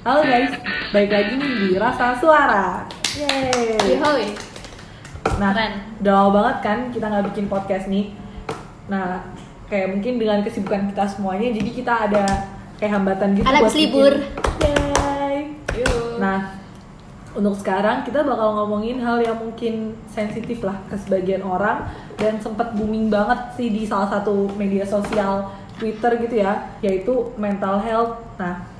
Halo guys, baik lagi nih di Rasa Suara. Yeay. Yoi. Nah, Keren. udah lama banget kan kita nggak bikin podcast nih. Nah, kayak mungkin dengan kesibukan kita semuanya, jadi kita ada kayak hambatan gitu. Ada buat libur. Yeay. Nah, untuk sekarang kita bakal ngomongin hal yang mungkin sensitif lah ke sebagian orang dan sempat booming banget sih di salah satu media sosial Twitter gitu ya, yaitu mental health. Nah,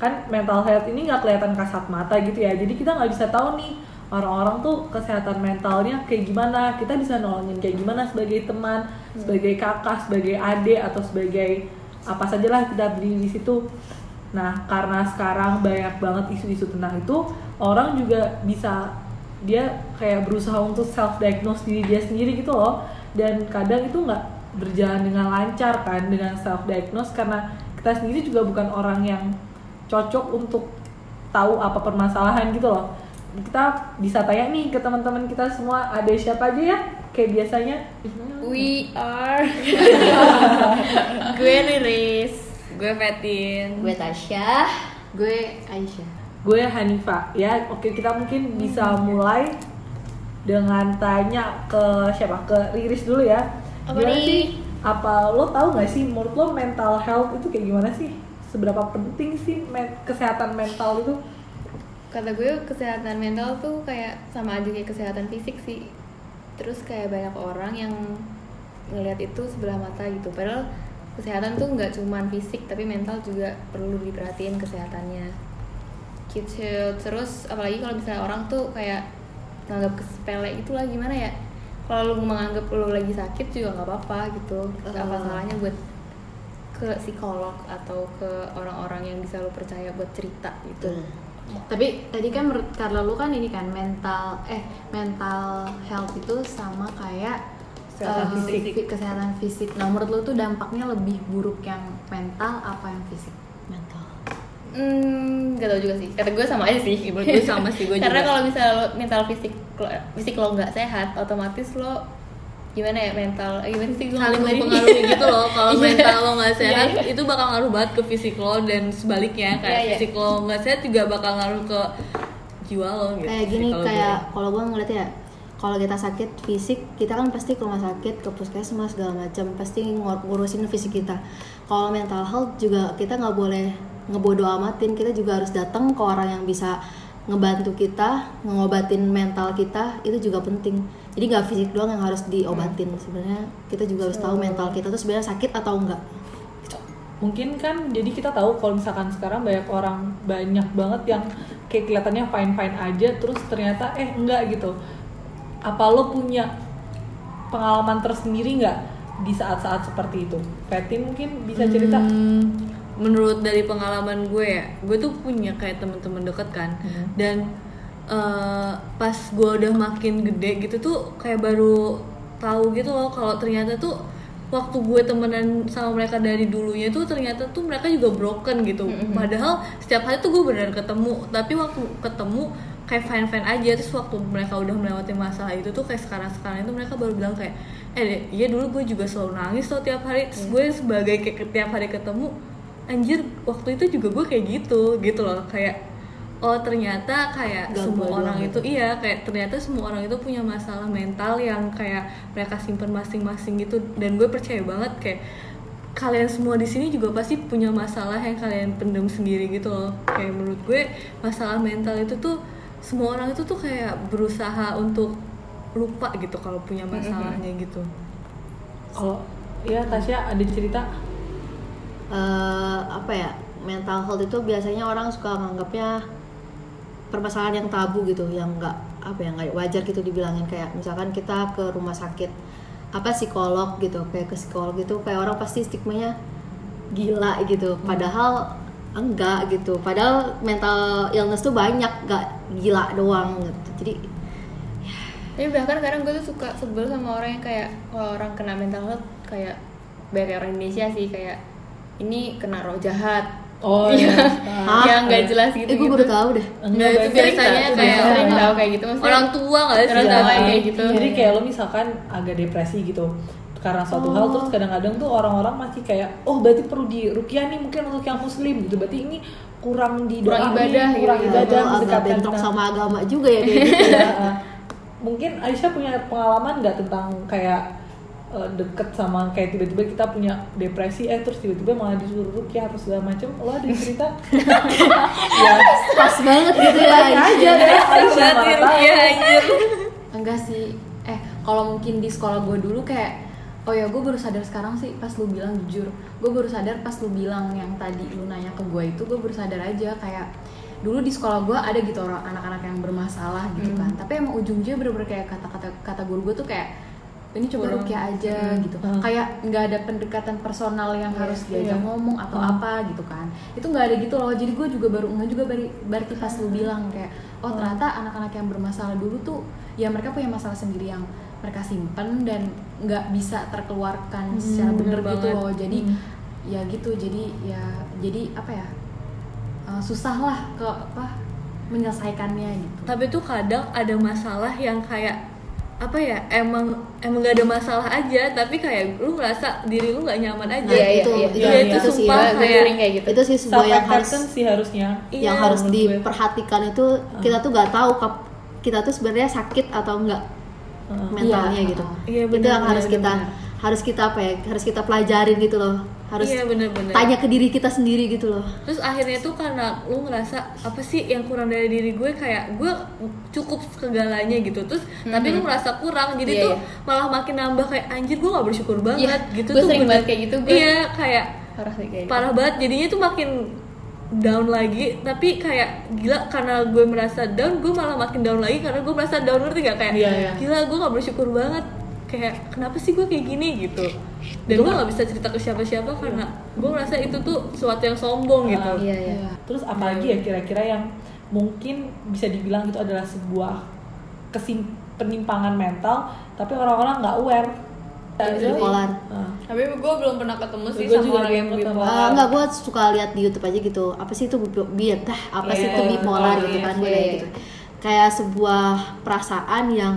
kan mental health ini nggak kelihatan kasat mata gitu ya, jadi kita nggak bisa tahu nih orang-orang tuh kesehatan mentalnya kayak gimana. Kita bisa nolongin kayak gimana sebagai teman, sebagai kakak, sebagai adik atau sebagai apa saja lah kita berdiri di situ. Nah, karena sekarang banyak banget isu-isu tentang itu, orang juga bisa dia kayak berusaha untuk self diagnose diri dia sendiri gitu loh. Dan kadang itu nggak berjalan dengan lancar kan dengan self diagnose karena kita sendiri juga bukan orang yang cocok untuk tahu apa permasalahan gitu loh. Kita bisa tanya nih ke teman-teman kita semua ada siapa aja ya kayak biasanya. We are. gue Riris. Gue Fatin. Gue Tasya. Gue Aisyah. gue Hanifa ya oke kita mungkin bisa mulai dengan tanya ke siapa ke Riris dulu ya Apa nih? sih apa lo tahu nggak sih menurut lo mental health itu kayak gimana sih seberapa penting sih men- kesehatan mental itu Kata gue kesehatan mental tuh kayak sama aja kayak kesehatan fisik sih. Terus kayak banyak orang yang ngelihat itu sebelah mata gitu. Padahal kesehatan tuh nggak cuman fisik tapi mental juga perlu diperhatiin kesehatannya. Gitu. Terus apalagi kalau misalnya orang tuh kayak nganggap sepele gitu lah gimana ya? Kalau lu menganggap lu lagi sakit juga nggak apa-apa gitu. Apa Oh. salahnya buat ke psikolog atau ke orang-orang yang bisa lu percaya buat cerita gitu. Tapi tadi kan menurut karena lu kan ini kan mental eh mental health itu sama kayak Kesehatan eh, fisik. fi- kesehatan fisik. Nah, menurut lu tuh dampaknya lebih buruk yang mental apa yang fisik? Mental. Hmm, gak tau juga sih. Kata gue sama aja sih. Menurut gue sama sih, gue Karena juga. kalau misalnya lo mental fisik lo, fisik lo nggak sehat, otomatis lo gimana ya mental eh, gimana sih gue saling mempengaruhi gitu loh kalau Iya. mental lo nggak sehat Iya, iya. itu bakal ngaruh banget ke fisik lo dan sebaliknya kayak Iya, iya. fisik lo nggak sehat juga bakal ngaruh ke jiwa lo gitu kayak gini kayak kalau gue ngeliat ya kalau kita sakit fisik kita kan pasti ke rumah sakit ke puskesmas segala macam pasti ngur- ngurusin fisik kita kalau mental health juga kita nggak boleh ngebodo amatin kita juga harus datang ke orang yang bisa ngebantu kita ngobatin mental kita itu juga penting jadi nggak fisik doang yang harus diobatin. Sebenarnya kita juga harus tahu mental kita tuh sebenarnya sakit atau enggak. Mungkin kan jadi kita tahu kalau misalkan sekarang banyak orang banyak banget yang kayak kelihatannya fine fine aja terus ternyata eh enggak gitu. Apa lo punya pengalaman tersendiri nggak di saat-saat seperti itu? Fatin mungkin bisa cerita. Hmm, menurut dari pengalaman gue ya gue tuh punya kayak teman-teman deket kan. Hmm. dan eh, pas gue udah makin gede gitu tuh kayak baru tahu gitu loh kalau ternyata tuh waktu gue temenan sama mereka dari dulunya tuh ternyata tuh mereka juga broken gitu. Padahal setiap hari tuh gue beneran ketemu tapi waktu ketemu kayak fine fine aja. Terus waktu mereka udah melewati masalah itu tuh kayak sekarang sekarang itu mereka baru bilang kayak eh iya dulu gue juga selalu nangis loh tiap hari. Terus gue sebagai kayak tiap hari ketemu anjir waktu itu juga gue kayak gitu gitu loh. Kayak oh ternyata kayak Gak semua orang itu iya kayak ternyata semua orang itu punya masalah mental yang kayak mereka simpen masing-masing gitu. Dan gue percaya banget kayak kalian semua di sini juga pasti punya masalah yang kalian pendem sendiri gitu loh. Kayak menurut gue masalah mental itu tuh semua orang itu tuh kayak berusaha untuk lupa gitu kalau punya masalahnya gitu. Kalau ya Tasya ada cerita? Eh apa ya mental health itu biasanya orang suka nganggapnya permasalahan yang tabu gitu yang nggak apa ya nggak wajar gitu dibilangin. Kayak misalkan kita ke rumah sakit apa psikolog gitu kayak ke psikolog gitu kayak orang pasti stigmanya gila gitu. Padahal enggak gitu. Padahal mental illness tuh banyak nggak gila doang gitu. Jadi Tapi bahkan kadang gue tuh suka sebel sama orang yang kayak kalau orang kena mental health kayak banyak orang Indonesia sih kayak ini kena roh jahat. Oh Iya. Hah? yang nggak jelas gitu. eh gue baru tahu deh Enggak, itu biasanya kayak Sering tahu kayak gitu maksudnya. orang tua nggak sih Orang tua Iya. kayak gitu. Jadi kayak lo misalkan agak depresi gitu karena suatu hal terus kadang-kadang tuh orang-orang masih kayak oh berarti perlu di rukiah nih mungkin untuk yang muslim gitu berarti ini kurang di Kurang ibadah gitu kurang ya. ibadah agak mendekatkan bentrok sama agama juga ya kayak gitu. Ya, mungkin Aisyah punya pengalaman nggak tentang kayak eh, deket sama kayak tiba-tiba kita punya depresi eh terus tiba-tiba malah disuruh rukyah atau segala macam. Lo ada cerita? Ya pas banget gitu ya aja deh tahu. Iya anjir. enggak sih. Eh kalau mungkin di sekolah gue dulu kayak oh ya gue baru sadar sekarang sih pas lu bilang jujur. Gue baru sadar pas lu bilang yang tadi lu nanya ke gue itu gue baru sadar aja kayak dulu di sekolah gue ada gitu orang anak-anak yang bermasalah gitu kan. Tapi emang ujungnya bener-bener kayak kata-kata kata guru gue tuh kayak ini coba rukyah aja gitu Hmm. kayak nggak ada pendekatan personal yang harus diajak iya. ngomong atau Hmm. apa gitu kan itu nggak ada gitu loh jadi gue juga baru nggak juga bari- berarti pas lu bilang kayak oh ternyata anak-anak yang bermasalah dulu tuh ya mereka punya masalah sendiri yang mereka simpen dan nggak bisa terkeluarkan secara bener bener gitu banget. loh jadi Hmm. ya gitu jadi ya jadi apa ya uh, susah lah ke apa menyelesaikannya gitu Tapi tuh kadang ada masalah yang kayak apa ya emang emang gak ada masalah aja tapi kayak lu ngerasa diri lu nggak nyaman aja Nah, Iya, iya, itu, iya. itu, Iya, itu itu sih sumpah gue kayak- gitu. Itu sih sebuah yang harus sih harusnya. Iya, yang harus menurut gue. diperhatikan itu kita tuh nggak tahu kap- kita tuh sebenarnya sakit atau enggak Heeh. mentalnya Iya, gitu. Iya, itu yang harus benar, kita harus kita apa ya harus kita pelajarin gitu loh harus iya bener-bener. tanya ke diri kita sendiri gitu loh. Terus akhirnya tuh karena lu ngerasa apa sih yang kurang dari diri gue? Kayak gue cukup segalanya gitu. Terus tapi lu ngerasa kurang. Jadi Iya, tuh iya. malah makin nambah kayak anjir gue gak bersyukur banget. Iya, gitu gue tuh sering bener- banget kayak gitu, gue- iya kayak parah sih kayak gitu. parah banget. Jadinya tuh makin down lagi. Tapi kayak gila karena gue merasa down gue malah makin down lagi karena gue merasa down. Ngerti gak kayak Iya, iya. gila gue gak bersyukur banget kayak kenapa sih gue kayak gini? gitu. Dan gue gak bisa cerita ke siapa-siapa karena gue merasa itu tuh suatu yang sombong gitu. Ah, iya iya. Terus apalagi ya kira-kira yang mungkin bisa dibilang itu adalah sebuah kesim penimpangan mental, tapi orang-orang nggak aware. bipolar. Nah, tapi gue belum pernah ketemu sih Gue sama juga orang yang bipolar. Ah, enggak gue suka lihat di YouTube aja gitu. Apa sih itu bi- biet dah apa sih Iya, itu bipolar oh, gitu iya, kan gue iya, iya. gitu. Kayak sebuah perasaan yang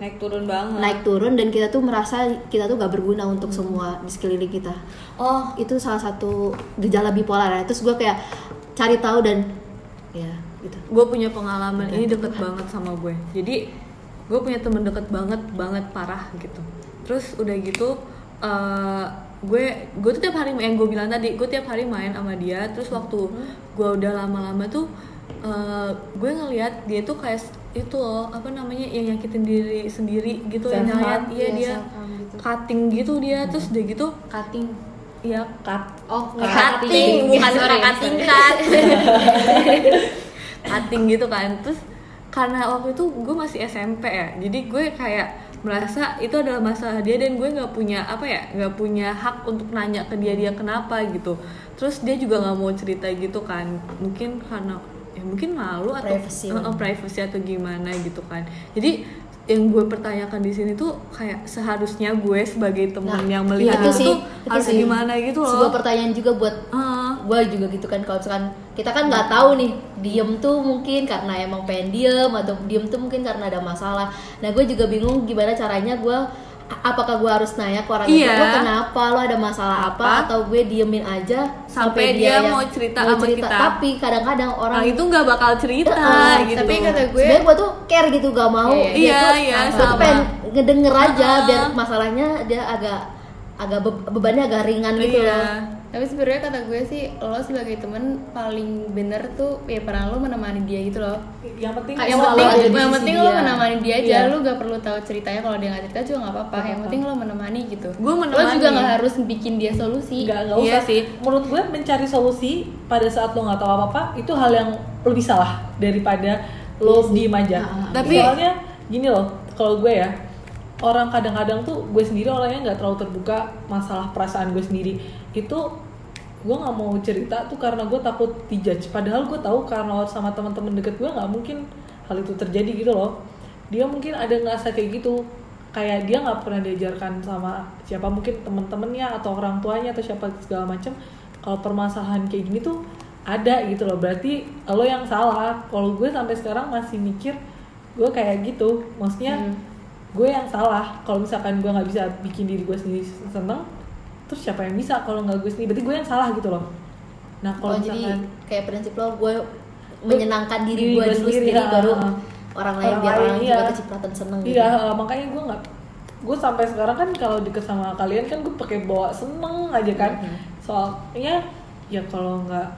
naik turun banget. Naik turun dan kita tuh merasa kita tuh gak berguna untuk semua di sekeliling kita. Oh. Itu salah satu gejala bipolar ya. Terus gue kayak cari tahu dan ya gitu. Gue punya pengalaman. Ini deket banget sama gue. Jadi gue punya temen deket banget banget parah gitu. Terus udah gitu eh, gue gue tuh tiap hari yang gue bilang tadi gue tiap hari main sama dia. Terus waktu gue udah lama-lama tuh eh, gue ngeliat dia tuh kayak itu loh apa namanya yang nyakitin diri sendiri gitu yang nyayat iya dia cutting gitu dia terus udah gitu cutting. Ya cut. oh cutting. bukan Sorry, suara sorry. cutting cut. Cutting gitu kan. Terus karena waktu itu gue masih SMP ya jadi gue kayak merasa itu adalah masalah dia dan gue nggak punya apa ya nggak punya hak untuk nanya ke dia dia kenapa gitu. Terus dia juga nggak mau cerita gitu kan. Mungkin karena ya mungkin malu atau Privacy. Eh, eh, privacy atau gimana gitu kan jadi yang gue pertanyakan di sini tuh kayak seharusnya gue sebagai teman Nah, yang melihat itu itu, sih, tuh itu harus sih. gimana gitu loh sebuah pertanyaan juga buat Heeh. gue juga gitu kan kalau misalkan kita kan nggak tahu nih diem tuh mungkin karena emang pengen diem atau diem tuh mungkin karena ada masalah nah gue juga bingung gimana caranya gue apakah gue harus nanya ke orang itu Iya. lo kenapa lo ada masalah apa, Apa? atau gue diemin aja Sampai dia yang mau cerita mau sama cerita. kita. tapi kadang-kadang orang orang itu nggak bakal cerita Heeh, gitu tapi kata gue sebenarnya gue tuh care gitu gak mau Iya, dia iya, tuh, iya, sama. pengen ngedenger aja Heeh. biar masalahnya dia agak agak be- bebannya agak ringan gitu iya. loh tapi sebenarnya kata gue sih lo sebagai temen paling bener tuh ya pernah lo menemani dia gitu loh. Yang penting yang selalu penting yang penting lo menemani dia aja Iya. lo gak perlu tahu ceritanya kalau dia nggak cerita juga nggak apa-apa. Yang penting lo menemani gitu. Gue lo menemani. juga nggak harus bikin dia solusi. Nggak nggak Iya usah sih. menurut gue mencari solusi pada saat lo nggak tahu apa apa itu hal yang lebih salah daripada lo diem aja. Tapi- soalnya gini loh kalau gue ya orang kadang-kadang tuh gue sendiri orangnya nggak terlalu terbuka masalah perasaan gue sendiri itu gue nggak mau cerita tuh karena gue takut dijudge. Padahal gue tahu karena sama teman-teman deket gue nggak mungkin hal itu terjadi gitu loh. Dia mungkin ada ngerasa kayak gitu. Kayak dia nggak pernah diajarkan sama siapa mungkin temen-temennya atau orang tuanya atau siapa segala macam kalau permasalahan kayak gini tuh ada gitu loh. Berarti lo yang salah. Kalau gue sampai sekarang masih mikir gue kayak gitu. Maksudnya gue yang salah. Kalau misalkan gue nggak bisa bikin diri gue sendiri seneng terus siapa yang bisa? Kalau nggak gue sendiri berarti gue yang salah gitu loh. Nah kalau oh, jadi kayak prinsip lo gue menyenangkan diri diri gue dulu sendiri, sendiri ah, baru orang lain Orang biar lain, orang iya. juga kecipratan seneng gitu. Iya, eh, makanya gue nggak gue sampai sekarang kan kalau deket sama kalian kan gue pakai bawa seneng aja kan. Mhm. soalnya ya kalau nggak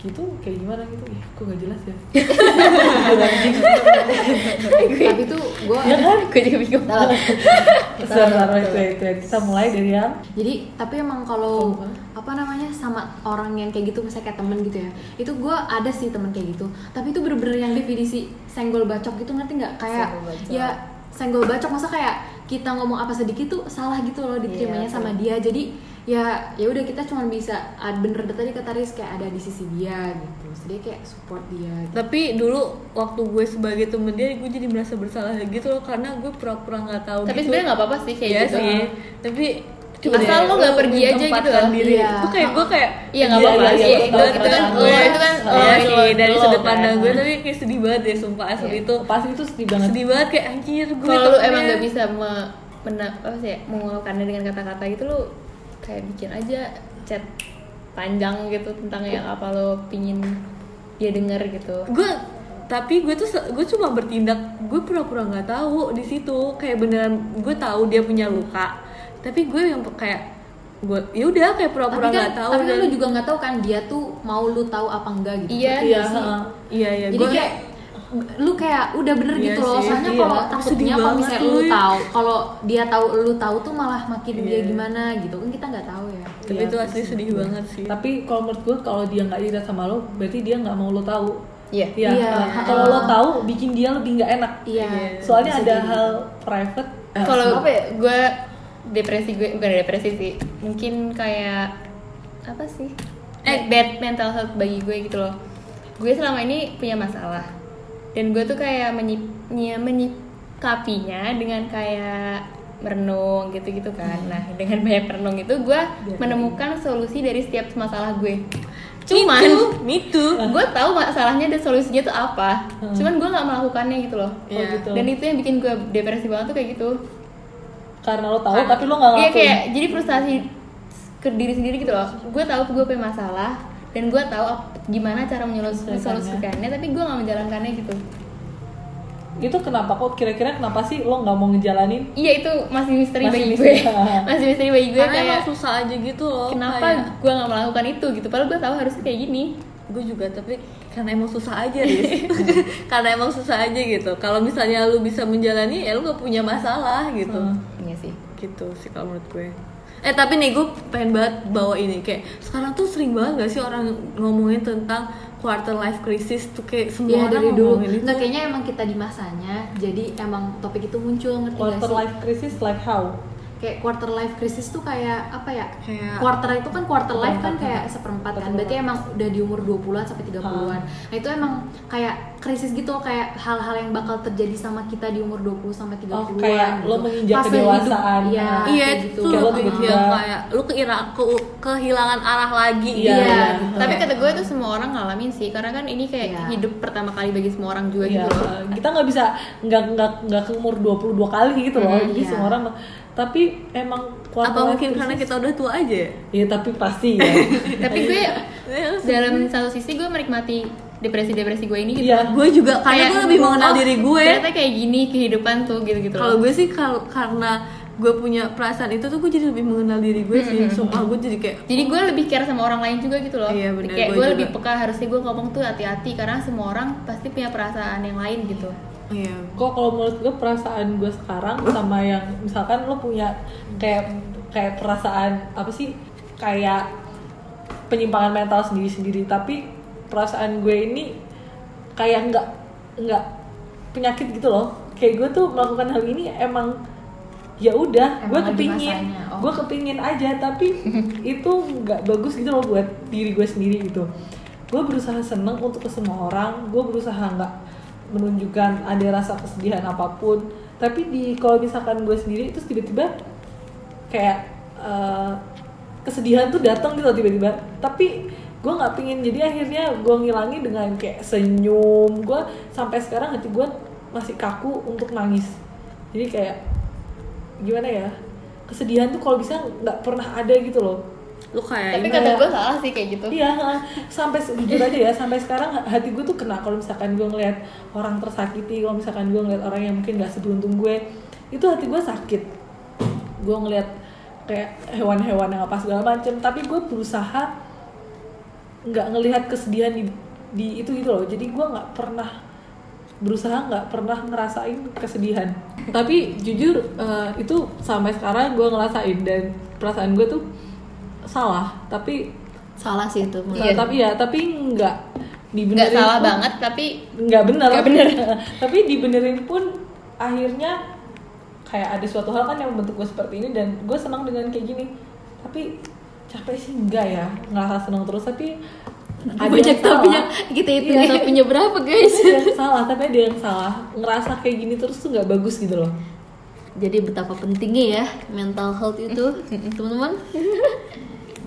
gitu kayak gimana gitu? Ya kok gak jelas ya? Tapi tuh gue ya kan? gue juga bingung. Salah. Bentar, bentar, itu, itu, itu. kita mulai dari yang jadi tapi emang kalau Apa? apa namanya sama orang yang kayak gitu misalnya kayak temen gitu ya. Itu gue ada sih temen kayak gitu. Tapi itu bener-bener yang definisi senggol bacok gitu ngerti nggak? Kayak ya senggol bacok. Masa kayak kita ngomong apa sedikit tuh salah gitu loh diterimanya Iya, sama dia. Jadi ya ya udah kita cuma bisa ah, bener tadi kata Riz kayak ada di sisi dia gitu dia kayak support dia gitu. tapi dulu waktu gue sebagai temen dia gue jadi merasa bersalah gitu loh karena gue pura-pura nggak tahu tapi gitu. sebenarnya nggak apa-apa sih kayak Iya gitu sih tapi Asal lo nggak pergi aja gitu loh. diri Iya. itu kayak gue kayak iya nggak Iya, apa-apa iya, sih iya, itu, tahu itu kan perasaan oh gue. itu kan Iya oh, sih lo- dari lo sudut kan. pandang gue tapi kayak sedih banget ya sumpah asli Iya. itu pasti itu sedih banget sedih banget kayak anjir gue kalau lu emang nggak bisa me, mena- apa sih ya, mengungkapkannya dengan kata-kata gitu lu kayak bikin aja chat panjang gitu tentang yang apa lo pingin dia denger gitu. Gue tapi gue tuh gue cuma bertindak gue pura-pura nggak tahu di situ. Kayak beneran gue tahu dia punya luka tapi gue yang kayak gue ya udah kayak pura-pura kan nggak tahu tapi kan dan lu juga nggak tahu kan dia tuh mau lu tahu apa enggak gitu. Iya, iya iya iya. Jadi gue kayak lu kayak udah bener Iya gitu loh. sih, soalnya iya. kalau takutnya kalau misalnya lu tahu kalau dia tahu lu tahu tuh malah makin dia Iya. gimana gitu. Kan kita nggak tahu ya. Tapi Iya, itu asli sedih banget sih. Tapi kalau menurut gue kalau dia nggak cerita sama lo berarti dia nggak mau lo tahu. Iya. Iya, Iya. eh, kalau lo tahu bikin dia lebih nggak enak. Iya. Soalnya bisa ada jadi. hal private eh, kalau apa ya? Gue depresi gue bukan depresi sih. Mungkin kayak apa sih? Eh. Bad mental health bagi gue gitu loh. Gue selama ini punya masalah dan gue tuh kayak menyip, ny- menyikapinya dengan kayak merenung gitu-gitu kan. Nah dengan banyak merenung itu gue menemukan solusi dari setiap masalah gue. Cuman me too. gue tahu masalahnya dan solusinya tuh apa. Cuman gue nggak melakukannya gitu loh. Oh, Iya. gitu. dan itu yang bikin gue depresi banget tuh kayak gitu. Karena lo tahu tapi lo nggak Iya ngakuin kayak jadi frustasi ke diri sendiri gitu loh. Gue tahu gue punya masalah dan gue tahu gimana cara Menyelesaikannya. menyelesaikannya, tapi gue nggak menjalankannya gitu. itu kenapa kok kira-kira kenapa sih lo nggak mau ngejalanin Iya itu masih misteri Masih bagi misteri. gue. masih misteri bagi gue karena kayak emang susah aja gitu loh kenapa kayak- gue nggak melakukan itu gitu. Padahal gue tahu harusnya kayak gini. gue juga tapi karena emang susah aja Riz karena emang susah aja gitu kalau misalnya lu bisa menjalani ya lu gak punya masalah gitu Hmm. Iya sih. gitu sih kalau menurut gue eh tapi nih gue pengen banget bawa ini kayak sekarang tuh sering banget gak sih orang ngomongin tentang quarter life crisis tuh kayak semua orang dari dulu. itu Nggak kayaknya emang kita di masanya, jadi emang topik itu muncul ngerti quarter sih? life crisis like how Kayak quarter life crisis tuh kayak apa ya? Kayak- quarter itu kan quarter life kan kayak seperempat kan. Berarti emang udah di umur 20-an sampai 30-an. Nah, itu emang kayak krisis gitu loh, kayak hal-hal yang bakal terjadi sama kita di umur 20 sampai 30-an. Oh, kayak gitu. lo menginjak kedewasaan. hidup, Iya, Nah. iya kayak itu gitu. Kayak lo iya, tiba-tiba- kayak keira- ke- kehilangan arah lagi Iya, gitu. iya. Tapi kata gue tuh semua orang ngalamin sih, karena kan ini kayak Iya. hidup pertama kali bagi semua orang juga Iya, gitu loh. kita nggak bisa nggak nggak nggak ke umur 22 kali gitu loh. Hmm, Jadi iya. semua orang tapi emang quarter apa mungkin karena kita udah tua aja ya? Iya, tapi pasti ya. Tapi gue Iya, dalam satu sisi gue menikmati depresi-depresi gue ini gitu. Iya. gue juga karena Kayak, gue lebih mengenal oh, diri gue Ternyata kayak gini kehidupan tuh gitu-gitu. kalau gue sih kal- karena gue punya perasaan itu tuh gue jadi lebih mengenal diri gue sih sumpah gue jadi kayak jadi gue lebih care sama orang lain juga gitu loh Iya, bener, kayak gue gue lebih peka harusnya gue ngomong tuh hati-hati karena semua orang pasti punya perasaan yang lain gitu iya. Kok kalau menurut gue perasaan gue sekarang sama yang misalkan lo punya kayak kayak perasaan apa sih? Kayak penyimpangan mental sendiri-sendiri. Tapi perasaan gue ini kayak nggak nggak penyakit gitu loh. Kayak gue tuh melakukan hal ini emang ya udah gue kepingin oh. gue kepingin aja. Tapi itu nggak bagus gitu loh buat diri gue sendiri gitu. Gue berusaha seneng untuk ke semua orang gue berusaha nggak menunjukkan ada rasa kesedihan apa pun. Tapi di kalau misalkan gue sendiri terus tiba-tiba kayak eh, kesedihan tuh datang gitu tiba-tiba. Tapi gue nggak pingin jadi akhirnya gue ngilangi dengan kayak senyum. Gue sampai sekarang hati gue masih kaku untuk nangis. Jadi kayak gimana ya kesedihan tuh kalau bisa nggak pernah ada gitu loh lu kayak tapi kata Iya. gue salah sih kayak gitu Iya, sampai jujur aja ya, sampai sekarang hati gue tuh kena kalau misalkan gue ngeliat orang tersakiti, kalau misalkan gue ngeliat orang yang mungkin gak seberuntung gue, itu hati gue sakit. Gue ngeliat kayak hewan-hewan yang apa segala macem, tapi gue berusaha nggak ngelihat kesedihan di, di itu gitu loh. Jadi gue nggak pernah berusaha nggak pernah ngerasain kesedihan. Tapi jujur eh, itu sampai sekarang gue ngerasain dan perasaan gue tuh salah, tapi salah sih itu Iya. tapi ya tapi nggak nggak dibenerin salah pun- banget tapi nggak bener. Nggak bener. tapi dibenerin pun akhirnya kayak ada suatu hal kan yang membentuk gue seperti ini dan gue senang dengan kayak gini. Tapi capek sih enggak ya. Ngerasa senang terus tapi ada banyak salah. tapinya. Kita itu Iya. tapinya berapa guys. Ada yang salah tapi ada yang salah. Ngerasa kayak gini terus tuh nggak bagus gitu loh. Jadi betapa pentingnya ya mental health itu teman-teman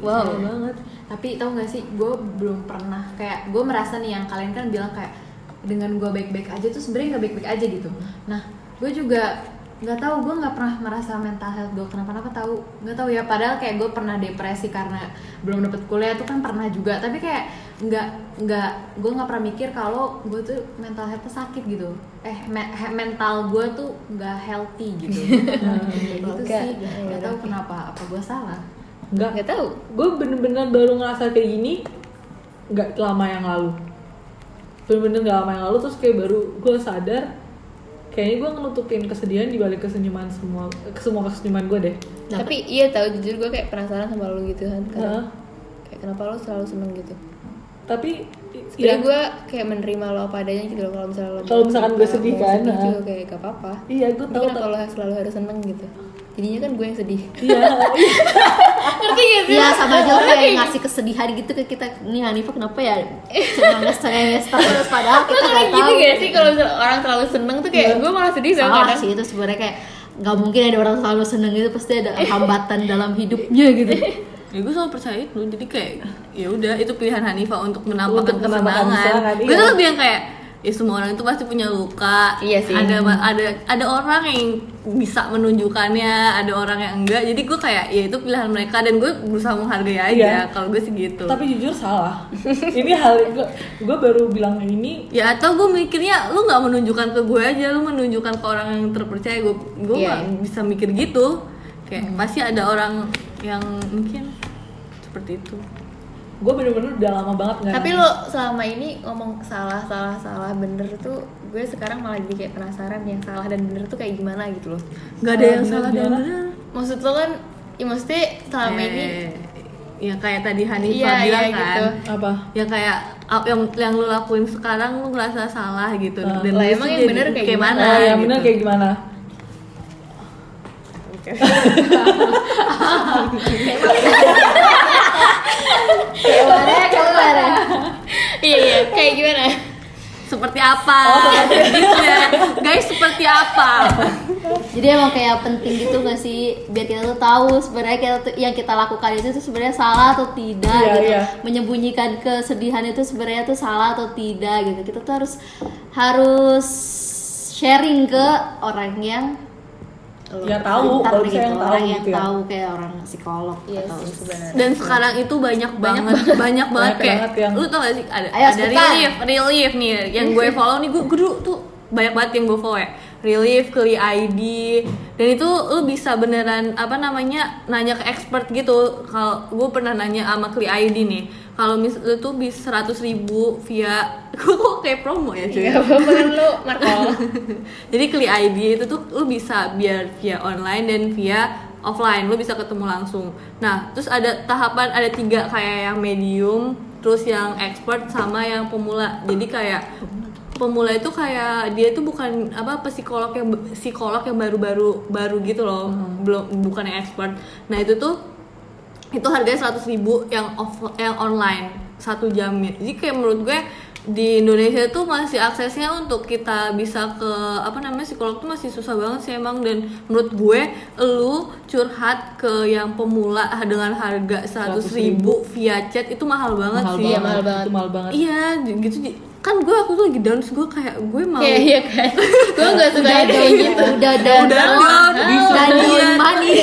wow. Sayang banget. Tapi tau gak sih gue belum pernah kayak gue merasa nih yang kalian kan bilang kayak dengan gue baik-baik aja tuh sebenarnya nggak baik-baik aja gitu. Nah gue juga nggak tahu gue nggak pernah merasa mental health gue kenapa-napa tahu nggak tahu ya. Padahal kayak gue pernah depresi karena belum dapet kuliah tuh kan pernah juga. Tapi kayak nggak nggak gue nggak pernah mikir kalau gue tuh mental health sakit gitu. Eh me- mental gue tuh nggak healthy gitu. Kayak gitu sih. Nggak tahu kenapa apa gue salah nggak. Nggak tahu. Gue bener-bener baru ngerasa kayak gini nggak lama yang lalu. Bener-bener nggak lama yang lalu terus kayak baru gue sadar kayaknya gue nutupin kesedihan di balik kesenyuman semua ke semua kesenyuman gue deh. Tapi iya tahu jujur gue kayak penasaran sama lu gitu kan karena Heeh. kayak kenapa lo selalu seneng gitu? Tapi sebenarnya ya, gue kayak menerima lo apa adanya gitu loh kalau misalnya lo Kalau misalkan gue sedih kan, sedih nah. juga kayak gak apa-apa. Iya gue tapi tahu kenapa lo selalu harus seneng gitu. Jadinya kan gue yang sedih. Iya. Ngerti gak sih? Ya sama aja lo kayak ngasih kesedihan gitu ke kita. Nih Hanifa kenapa ya? Cengenges cengenges terus padahal kita tuh nggak gitu gak sih? Kalau orang terlalu seneng tuh kayak gue malah sedih tau salah kadang. sih itu sebenarnya kayak nggak mungkin ada orang selalu seneng itu pasti ada hambatan dalam hidupnya gitu ya gue selalu percaya itu. Jadi kayak ya udah itu pilihan Hanifa untuk menampakkan Untuk kesenangan. gue tuh lebih yang kayak ya semua orang itu pasti punya luka. Iya sih. ada ada ada orang yang bisa menunjukkannya ada orang yang enggak. Jadi gue kayak ya itu pilihan mereka dan gue berusaha menghargai aja Iya. kalau gue sih gitu. Tapi jujur salah. Ini hal gue gue baru bilang ini. Ya atau gue mikirnya lu nggak menunjukkan ke gue aja lu menunjukkan ke orang yang terpercaya. Gue gue Iya. nggak bisa mikir gitu. Kayak pasti ada orang yang mungkin seperti itu gue bener-bener udah lama banget nggak tapi lo selama ini ngomong salah salah salah bener tuh gue sekarang malah jadi kayak penasaran yang salah dan bener tuh kayak gimana gitu loh nggak ada yang bener salah dan gimana? benar maksud lo kan ya maksudnya selama ini Eh, ya kayak tadi Hanifah Iya, bilang iya, kan gitu. apa yang kayak yang yang lu lakuin sekarang lu ngerasa salah gitu Ah. dan Lah, emang yang jadi bener kayak kayak gimana? mana oh, yang gitu. bener kayak gimana keluar keluar iya iya. Kayak gimana? Seperti apa? Oh, gitu ya guys seperti apa? Jadi emang kayak penting gitu gak sih? Biar kita tuh tahu sebenarnya kita tuh yang kita lakukan itu tuh sebenarnya salah atau tidak Iya, gitu. iya. menyembunyikan kesedihan itu sebenarnya tuh salah atau tidak gitu. Kita tuh harus harus sharing ke orang yang ya tahu kalau gitu, yang tahu orang yang gitu ya. tahu kayak orang psikolog iya atau sebenarnya. Dan sekarang itu banyak banget banyak banget Banyak kayak banget yang- lu tau gak sih? Ada Ayo, ada relief relief nih yang gue follow nih gue, gue dulu tuh banyak banget yang gue follow ya relief kli ID dan itu lu bisa beneran apa namanya nanya ke expert gitu. Kalau gue pernah nanya sama kli ID nih kalau mis lu tuh bisa seratus ribu via gue kok kayak promo ya cuy? Gak apa-apa kan Marco jadi kli ID itu tuh lu bisa biar via online dan via offline lu bisa ketemu langsung. Nah terus ada tahapan ada tiga kayak yang medium terus yang expert sama yang pemula. Jadi kayak pemula itu kayak dia itu bukan apa psikolog yang psikolog yang baru-baru baru gitu loh. Belum bukan yang expert. Nah itu tuh itu harganya 100.000 ribu yang off yang online. Satu jamnya. Jadi kayak menurut gue di Indonesia tuh masih aksesnya untuk kita bisa ke apa namanya psikolog tuh masih susah banget sih emang. Dan menurut gue lu curhat ke yang pemula dengan harga 100.000 ribu via chat itu mahal banget mahal sih. banget mahal banget. itu mahal banget. Iya gitu kan gue aku tuh lagi down terus gue kayak gue mau Iya iya kan Gue gak suka udah yang kayak gitu udah dan udah down dan Iya. money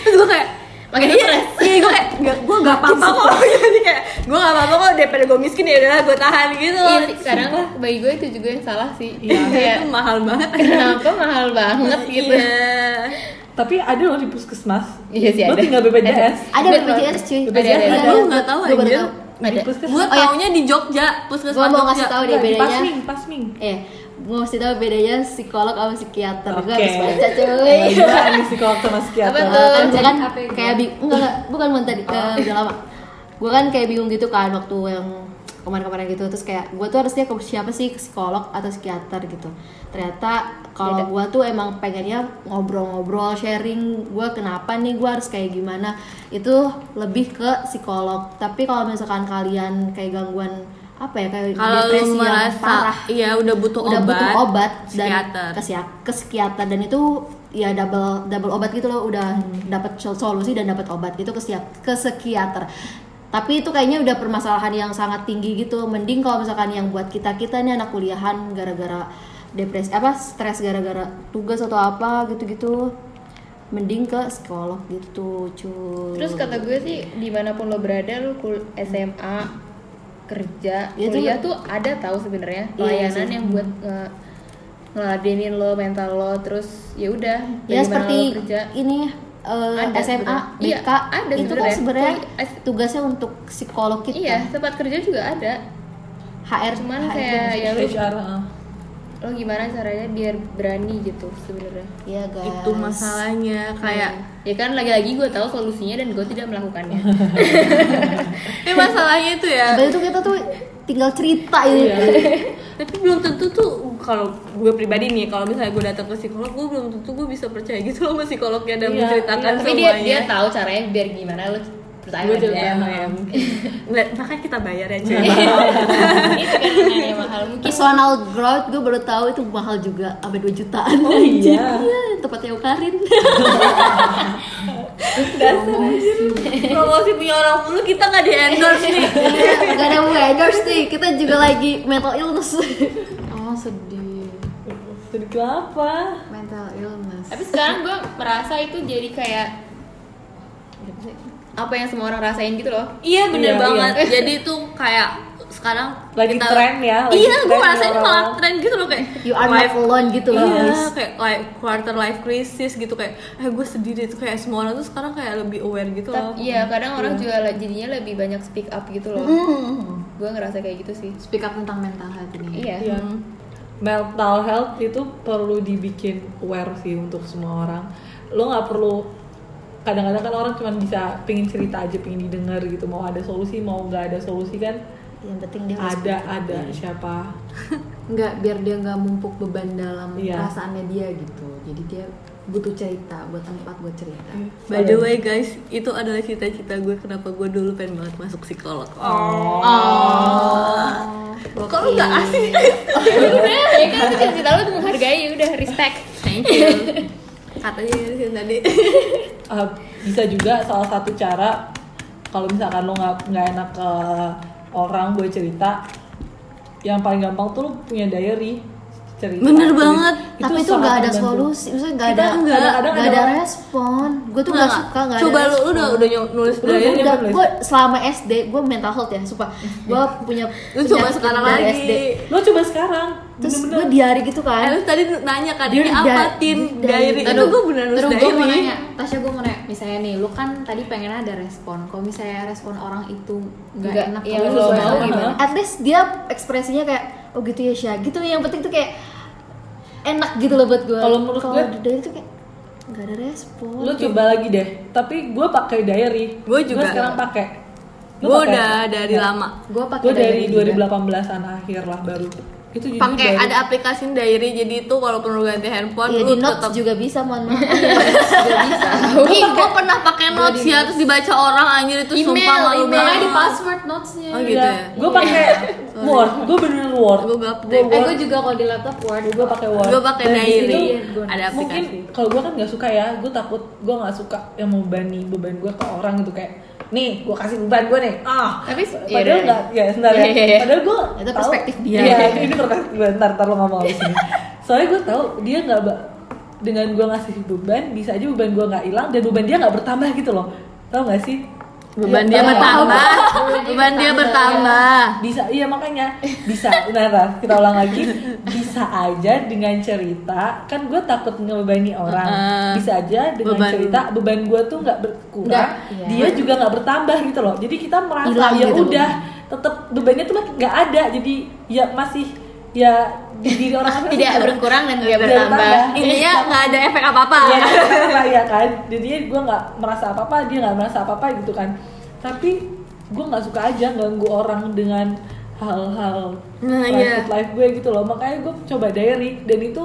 terus gue kayak makin stres Iya gue kayak gue gak apa-apa kok Jadi kayak gue gak apa-apa kok daripada gue miskin ya udahlah gue tahan gitu iya sih kadang bagi gue itu juga yang salah sih Iya kayak itu mahal banget kenapa mahal banget gitu Iya Tapi ada loh di puskesmas. Iya sih, Lo ada. tinggal BPJS. Ada. BPJS cuy. BPJS Iya, ada. iya. Gue gak tau Gue puskesmas. Gue Oh, iya. taunya di Jogja Puskesmas Gue mau Jogja. ngasih tahu deh bedanya. Pasming, Pasming. Eh, gue mesti tahu bedanya psikolog sama psikiater. Gue Oke. harus baca cuy. Nih psikolog sama psikiater. Apa tuh? Kan gue kan kayak bi enggak, enggak bukan bukan tadi eh, udah lama gue kan kayak bingung gitu kan waktu yang kemarin-kemarin gitu terus kayak gue tuh harusnya ke siapa sih ke psikolog atau psikiater gitu ternyata kalau gue tuh emang pengennya ngobrol-ngobrol sharing gue kenapa nih gue harus kayak gimana. Itu lebih ke psikolog. Tapi kalau misalkan kalian kayak gangguan apa ya kayak Kalau lu depresi yang merasa parah. Iya udah butuh udah obat butuh obat dan Psikiater. ke, psikiater dan itu ya double double obat gitu loh. Udah dapat sol- solusi dan dapat obat. Gitu ke ke psikiater tapi itu kayaknya udah permasalahan yang sangat tinggi gitu. Mending kalau misalkan yang buat kita kita nih anak kuliahan gara-gara depresi apa stres gara-gara tugas atau apa gitu-gitu mending ke psikolog gitu cuy terus kata gue sih di mana pun lo berada lo kul SMA kerja Ya, itu- kuliah tuh ada tahu sebenarnya Iya pelayanan sih. yang buat nge ngeladenin lo mental lo terus ya udah ya seperti lo kerja ini eh, Ada SMA. BK Iya, ada itu kan sebenarnya. tugasnya untuk psikolog kita iya tempat kerja juga ada HR cuman HR kayak ya HR. Lo gimana caranya biar berani gitu sebenarnya Iya guys. Itu masalahnya Kayak ya kan lagi-lagi gue tahu solusinya dan gue tidak melakukannya Ini masalahnya itu ya Sebenarnya tuh kita tuh tinggal cerita ini. Iya. tapi belum tentu tuh kalau gue pribadi nih kalau misalnya gue datang ke psikolog gue belum tentu gue bisa percaya gitu loh sama psikolognya dan Iya, menceritakan tapi semuanya dia dia tahu caranya biar gimana lo percaya Gue juga ya Nggak, makanya kita bayar ya cuy itu kan makanya mahal mungkin Personal growth gue baru tahu itu mahal juga sampai 2 jutaan. Oh iya. Iya, tempatnya Ukarin. promosi punya orang mulu kita nggak di endorse nih Gak ada mau endorse nih. Kita juga lagi mental illness. oh sedih Sedikit apa? mental illness tapi sekarang gue merasa itu jadi kayak apa yang semua orang rasain gitu loh iya bener Iya, banget jadi tuh kayak sekarang Lagi tren ya, lagi iya gue ini orang-orang. malah tren gitu loh kayak You are not alone gitu loh. iya guys. kayak like quarter life crisis gitu kayak eh gue sedih deh tuh kayak semua orang tuh sekarang kayak lebih aware gitu loh iya kadang orang juga jadinya lebih banyak speak up gitu loh Hmm. gue ngerasa kayak gitu sih speak up tentang mental health ini iya Iya. Mental health itu perlu dibikin aware sih untuk semua orang. Lo nggak perlu kadang-kadang kan orang cuma bisa pingin cerita aja, pingin didengar gitu. Mau ada solusi, mau nggak ada solusi kan Yang penting dia ada ada siapa. nggak biar dia nggak mumpuk beban dalam Iya. perasaannya dia gitu. Jadi dia butuh cerita buat tempat buat cerita. By the way guys itu adalah cita-cita gue kenapa gue dulu pengen banget masuk psikolog. Oh. kok lu nggak asik? Udah ya kan itu cita-cita lo tuh menghargai. Ya udah respect. Thank you katanya sih tadi. Uh, bisa juga salah satu cara kalau misalkan lo nggak nggak enak ke orang gue cerita yang paling gampang tuh lo punya diary cerita Bener banget. Tapi itu nggak ada solusi, maksudnya nggak ada nggak ada- ada ada orang- respon. Gue tuh Nggak, suka nggak ada coba lu udah udah nulis Udah, diary udah. Gue selama SD gue mental health ya, sumpah. Gue punya lu coba sekarang lagi SD. lo coba sekarang Terus gue diari gitu Eh, kan. lu tadi nanya kan ini apa tin diary. diary itu gue bener nulis Terus gue mau diary nanya, Tasya gue mau nanya, misalnya nih, lu kan tadi pengen ada respon. Kalau misalnya respon orang itu nggak enak, lo lu, mau gimana? At least dia ekspresinya kayak oh gitu ya Syah. Gitu yang penting tuh kayak enak gitu loh buat gue. Kalau menurut Kalau gue- di diary tuh kayak nggak ada respon. lo coba lagi deh tapi gue pakai diary Gua juga. sekarang pakai gue udah dari lama Gue pakai gue dari juga. 2018an akhir lah baru itu jadi pakai ada aplikasi diary jadi itu walaupun lu ganti handphone Iya lu di notes tetap juga bisa mohon maaf. juga bisa Ih, gue pernah pakai notes ya terus dibaca orang anjir itu Email, sumpah malu email. Di password notesnya. Oh gitu ya. gue pakai Word gue bener Word Gue gak Gue Eh gue juga kalau di laptop Word. gue pakai Word Gue pakai diary. Ada mungkin aplikasi. kalau gue kan nggak suka ya gue takut gue nggak suka yang membebani beban gue ke orang gitu kayak nih gue kasih beban gue nih. Ah Tapi, padahal yaudah. nggak ya sebentar ya. Iya, iya, iya. padahal gue Itu perspektif dia. iya ini perspektif gue ntar ntar lo ngomong di sini soalnya gue tahu dia nggak dengan gue ngasih beban bisa aja beban gue nggak hilang dan beban dia nggak bertambah gitu loh. Tau gak sih beban Iya, dia tau nggak? bertambah beban dia bertambah. bisa iya makanya. Bisa. Nah, kita ulang lagi. Bisa aja dengan cerita. Kan gue takut ngebebani orang. Bisa aja dengan Beban. cerita beban gue tuh nggak berkurang. Nggak, iya. dia juga nggak bertambah gitu loh. Jadi kita merasa Hilang ya gitu. udah tetap bebannya tuh nggak ada. Jadi ya masih ya di diri orang masing-masing tidak berkurang dan tidak bertambah intinya nggak ada efek apa apa Iya kan, ya kan. Jadi gue nggak merasa apa apa, dia nggak merasa apa apa gitu kan. Tapi gue nggak suka aja ganggu orang dengan hal-hal Nah, private iya. life gue gitu loh. Makanya gue coba diary dan itu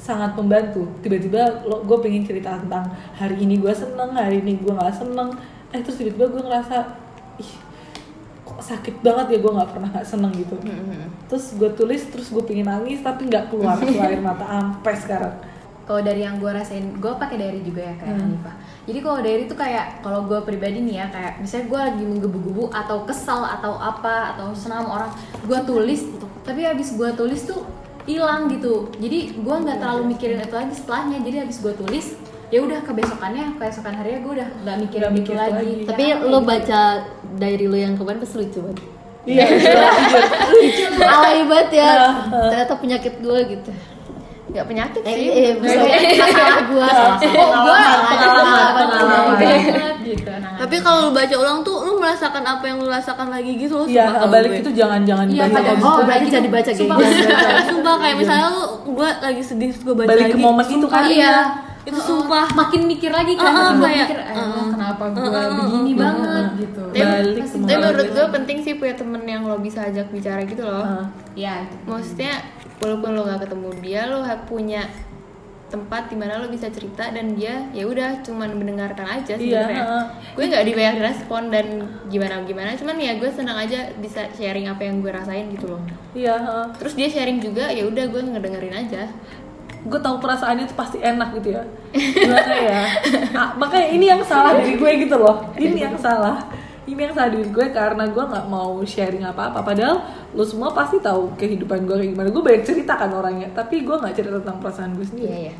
sangat membantu. Tiba-tiba lo gue pengen cerita tentang hari ini gue seneng, hari ini gue nggak seneng. Eh terus tiba-tiba gue ngerasa ih sakit banget ya gue nggak pernah nggak seneng gitu. Terus gue tulis, terus gue pengen nangis tapi nggak keluar tuh air mata sampai sekarang. kalau dari yang gue rasain gue pakai diary juga ya kayak Hmm. Hanifah jadi kalau diary itu kayak kalau gue pribadi nih ya kayak misalnya gue lagi menggebu-gebu atau kesal atau apa atau senang sama orang gue tulis tapi habis gue tulis tuh hilang gitu jadi gue nggak terlalu mikirin itu lagi setelahnya jadi habis gue tulis ya udah kebesokannya keesokan harinya gue udah nggak mikirin itu lagi lagi. Tapi Karena lo kayak baca diary lo yang kemarin pasti lucu banget. Iya, jujur. Alay banget ya. Ternyata penyakit gue gitu. nggak penyakit Eh, sih eh, masalah gue, salah gitu. oh gue pengalaman, gitu tapi kalau lu baca ulang tuh lu merasakan apa yang lu rasakan lagi gitu loh Iya, balik gue. itu jangan-jangan Iya, baca komik. Oh, berarti jangan dibaca Sumpah, geng. sumpah kayak misalnya lu gue lagi sedih gue baca Balik ke lagi momen itu kan? iya itu sumpah makin mikir lagi kan Uh-uh, makin kayak, mikir uh-uh. Kenapa gue Uh-uh, begini uh-uh, banget uh-uh. gitu tapi, Balik tapi menurut gue penting sih punya temen yang lo bisa ajak bicara gitu loh Heeh. ya maksudnya walaupun lo gak ketemu dia lo punya tempat di mana lo bisa cerita dan dia ya udah cuman mendengarkan aja Iya, sebenarnya heeh. gue nggak dibayar respon dan gimana gimana cuman ya gue senang aja bisa sharing apa yang gue rasain gitu loh Iya, heeh. terus dia sharing juga ya udah gue ngedengerin aja gue tahu perasaannya itu pasti enak gitu ya. Gimana ya Ah, makanya ini yang salah dari gue gitu loh. Ini yang salah. Ini yang salah dari gue karena gue nggak mau sharing apa apa padahal lo semua pasti tahu kehidupan gue kayak gimana. Gue banyak cerita kan orangnya tapi gue nggak cerita tentang perasaan gue sendiri. Iya iya.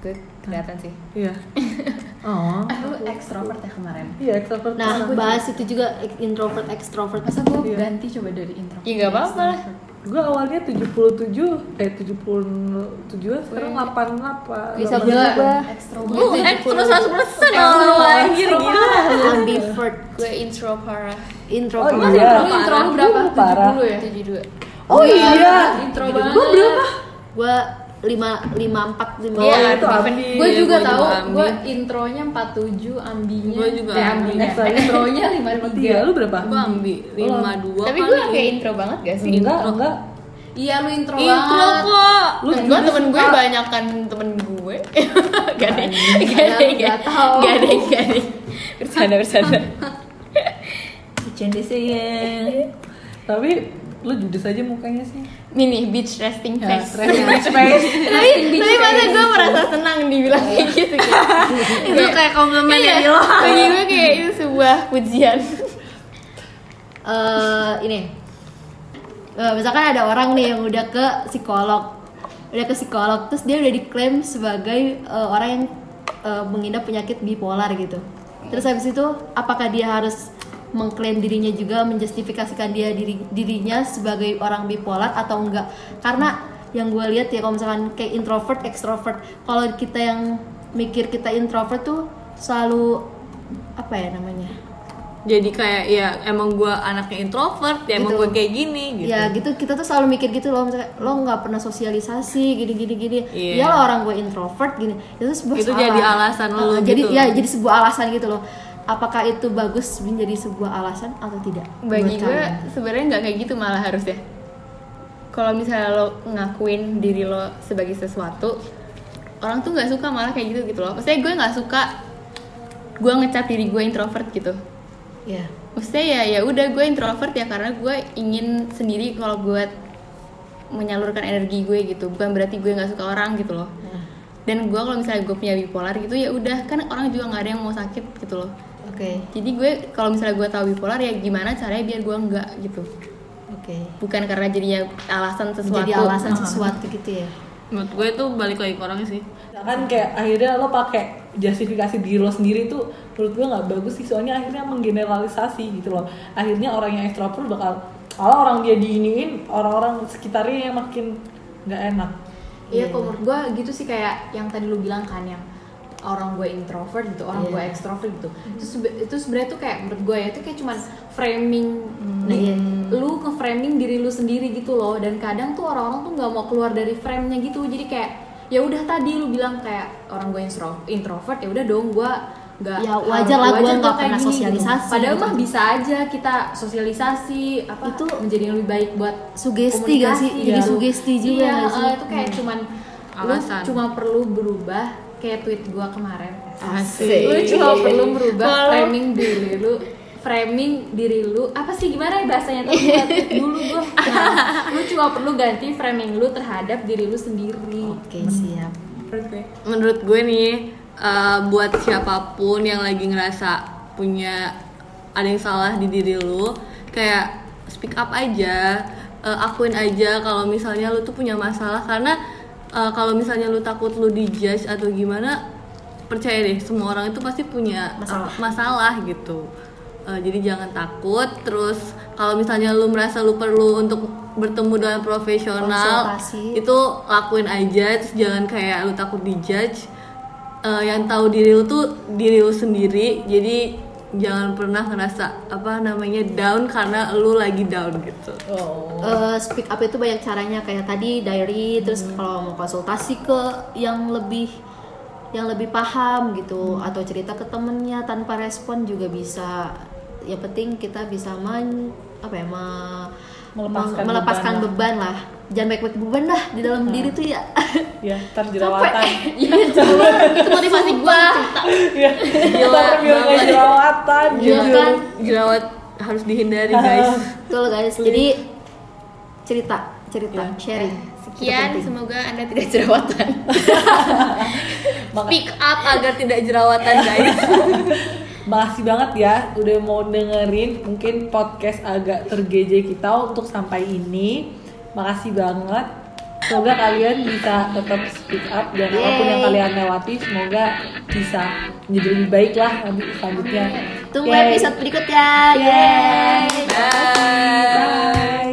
Gue kelihatan sih. Iya. Oh. Lu ekstrovert ya kemarin. Iya extrovert Nah, bahas itu juga introvert extrovert. masa gue Iya. ganti coba dari intro ya nggak apa-apa lah gue awalnya 77 eh 77 sekarang 88 Bisa gue berubah. ekstrovert lu ekstra 100 persen anjir gila. Ambivert, gue intro parah. Oh introvert. iya. Lu intro lu berapa? Lu parah. 70 ya? 72 oh iya. Intro gue banget. berapa? Gue lima lima empat lima. Oh, Iya, itu Ambi. Ambi. Gue juga Gua tahu, gue intronya 47, ambinya Gua juga eh, Extra. intronya Tiga, 53 lu berapa? gue ambil lima dua tapi gue kayak intro banget gak sih Enggak, intro. enggak. Iya lu intro, intro banget kok Lu Enggak, juga temen gue banyak kan temen gue Gak ada, gak ada, gak tahu. Gak ada, gak ada Bercanda, bercanda Bercanda sayang. Tapi lu judes aja mukanya sih. Mini, beach resting Ya, face. resting bitch face. Tapi, tapi masa gue merasa senang dibilang kayak gitu itu kayak komplimen Iya, dari lo. Bagi gue kayak itu sebuah pujian. Eh ini. Eh, misalkan ada orang nih yang udah ke psikolog. Udah ke psikolog terus dia udah diklaim sebagai eh, orang yang eh, mengidap penyakit bipolar gitu. Terus habis itu apakah dia harus mengklaim dirinya juga menjustifikasikan dia diri dirinya sebagai orang bipolar atau enggak karena yang gue lihat ya kalau misalkan kayak introvert extrovert kalau kita yang mikir kita introvert tuh selalu apa ya namanya jadi kayak ya emang gue anaknya introvert ya emang Gitu. gue kayak gini gitu Ya gitu kita tuh selalu mikir gitu loh misalnya lo nggak pernah sosialisasi gini gini gini. Iya. Ya lo orang gue introvert gini. Itu sebuah Itu salah. jadi alasan lo Uh, Jadi gitu. ya jadi sebuah alasan gitu loh. Apakah itu bagus menjadi sebuah alasan atau tidak? bagi gue sebenarnya nggak kayak gitu malah harusnya. Kalau misalnya lo ngakuin diri lo sebagai sesuatu orang tuh nggak suka malah kayak gitu gitu loh. Maksudnya gue nggak suka gue ngecap diri gue introvert gitu. Ya. maksudnya ya ya udah gue introvert ya karena gue ingin sendiri kalau buat menyalurkan energi gue gitu. Bukan berarti gue nggak suka orang gitu loh. Dan gue kalau misalnya gue punya bipolar gitu ya udah. Kan orang juga nggak ada yang mau sakit gitu loh Oke. jadi gue kalau misalnya gue tahu bipolar ya gimana caranya biar gue nggak gitu. Oke. bukan karena jadinya alasan sesuatu. Jadi alasan sesuatu gitu ya. menurut gue itu balik lagi ke orangnya sih. Kan kayak akhirnya lo pakai justifikasi diri lo sendiri tuh menurut gue nggak bagus sih. Soalnya akhirnya menggeneralisasi gitu loh. Akhirnya orang yang ekstrovert bakal kalau orang dia diiniin orang-orang sekitarnya yang makin nggak enak. Iya, kalau menurut gue gitu sih kayak yang tadi lu bilang kan yang orang gue introvert gitu, orang Iya. gue ekstrovert gitu. Itu sebe- itu sebenarnya tuh kayak menurut gue ya itu kayak cuman framing Nah, iya. lu nge-framing diri lu sendiri gitu loh dan kadang tuh orang-orang tuh nggak mau keluar dari frame-nya gitu. Jadi kayak ya udah tadi lu bilang kayak orang gue intro- introvert ya udah dong gue nggak Ya, wajar lah, gue nggak pernah gini, sosialisasi Padahal gitu. mah bisa aja kita sosialisasi apa Itu menjadi yang lebih baik buat Sugesti gak sih? Jadi gitu. sugesti juga iya, gak sih? Hmm. eh, itu kayak cuman Alasan. lu cuma perlu berubah kayak tweet gua kemarin. Asik. lu cuma perlu merubah framing diri lu framing diri lu. Apa sih gimana ya bahasanya? Tuh dulu gua. Nah, lu cuma perlu ganti framing lu terhadap diri lu sendiri. Oke, siap. menurut gue. Menurut gue nih eh, buat siapa pun yang lagi ngerasa punya ada yang salah di diri lu kayak speak up aja eh, akuin aja kalau misalnya lu tuh punya masalah. Karena eh, kalau misalnya lu takut lu dijudge atau gimana percaya deh semua orang itu pasti punya Masalah. eh, masalah gitu. Eh, jadi jangan takut. Terus kalau misalnya lu merasa lu perlu untuk bertemu dengan profesional Konsultasi. itu lakuin aja. Terus jangan kayak lu takut dijudge. Eh, yang tahu diri lu tuh diri lu sendiri. Jadi jangan pernah ngerasa apa namanya down karena lu lagi down gitu. Oh. Eh, speak up itu banyak caranya kayak tadi diary terus kalau mau konsultasi ke yang lebih yang lebih paham gitu. Atau cerita ke temennya tanpa respon juga bisa. Yang penting kita bisa men apa ya me- Melepaskan melepaskan beban beban, lah. Jangan baik-baik beban dah di dalam diri tuh ya. Ya ntar jerawatan. Iya itu motivasi gua. Ya Gila ntar biar nggak banget. jerawatan Iya gitu. kan? jerawat harus dihindari guys. Betul guys. Jadi cerita cerita Ya. sharing. Itu Sekian, semoga anda tidak jerawatan. Speak up agar tidak jerawatan guys Makasih banget ya udah mau dengerin mungkin podcast agak tergeje kita untuk sampai ini. Makasih banget. Semoga kalian bisa tetap speak up dan apa pun yang kalian lewati semoga bisa menjadi lebih baik lah nanti selanjutnya. tunggu Yeay. episode berikutnya yeay Bye.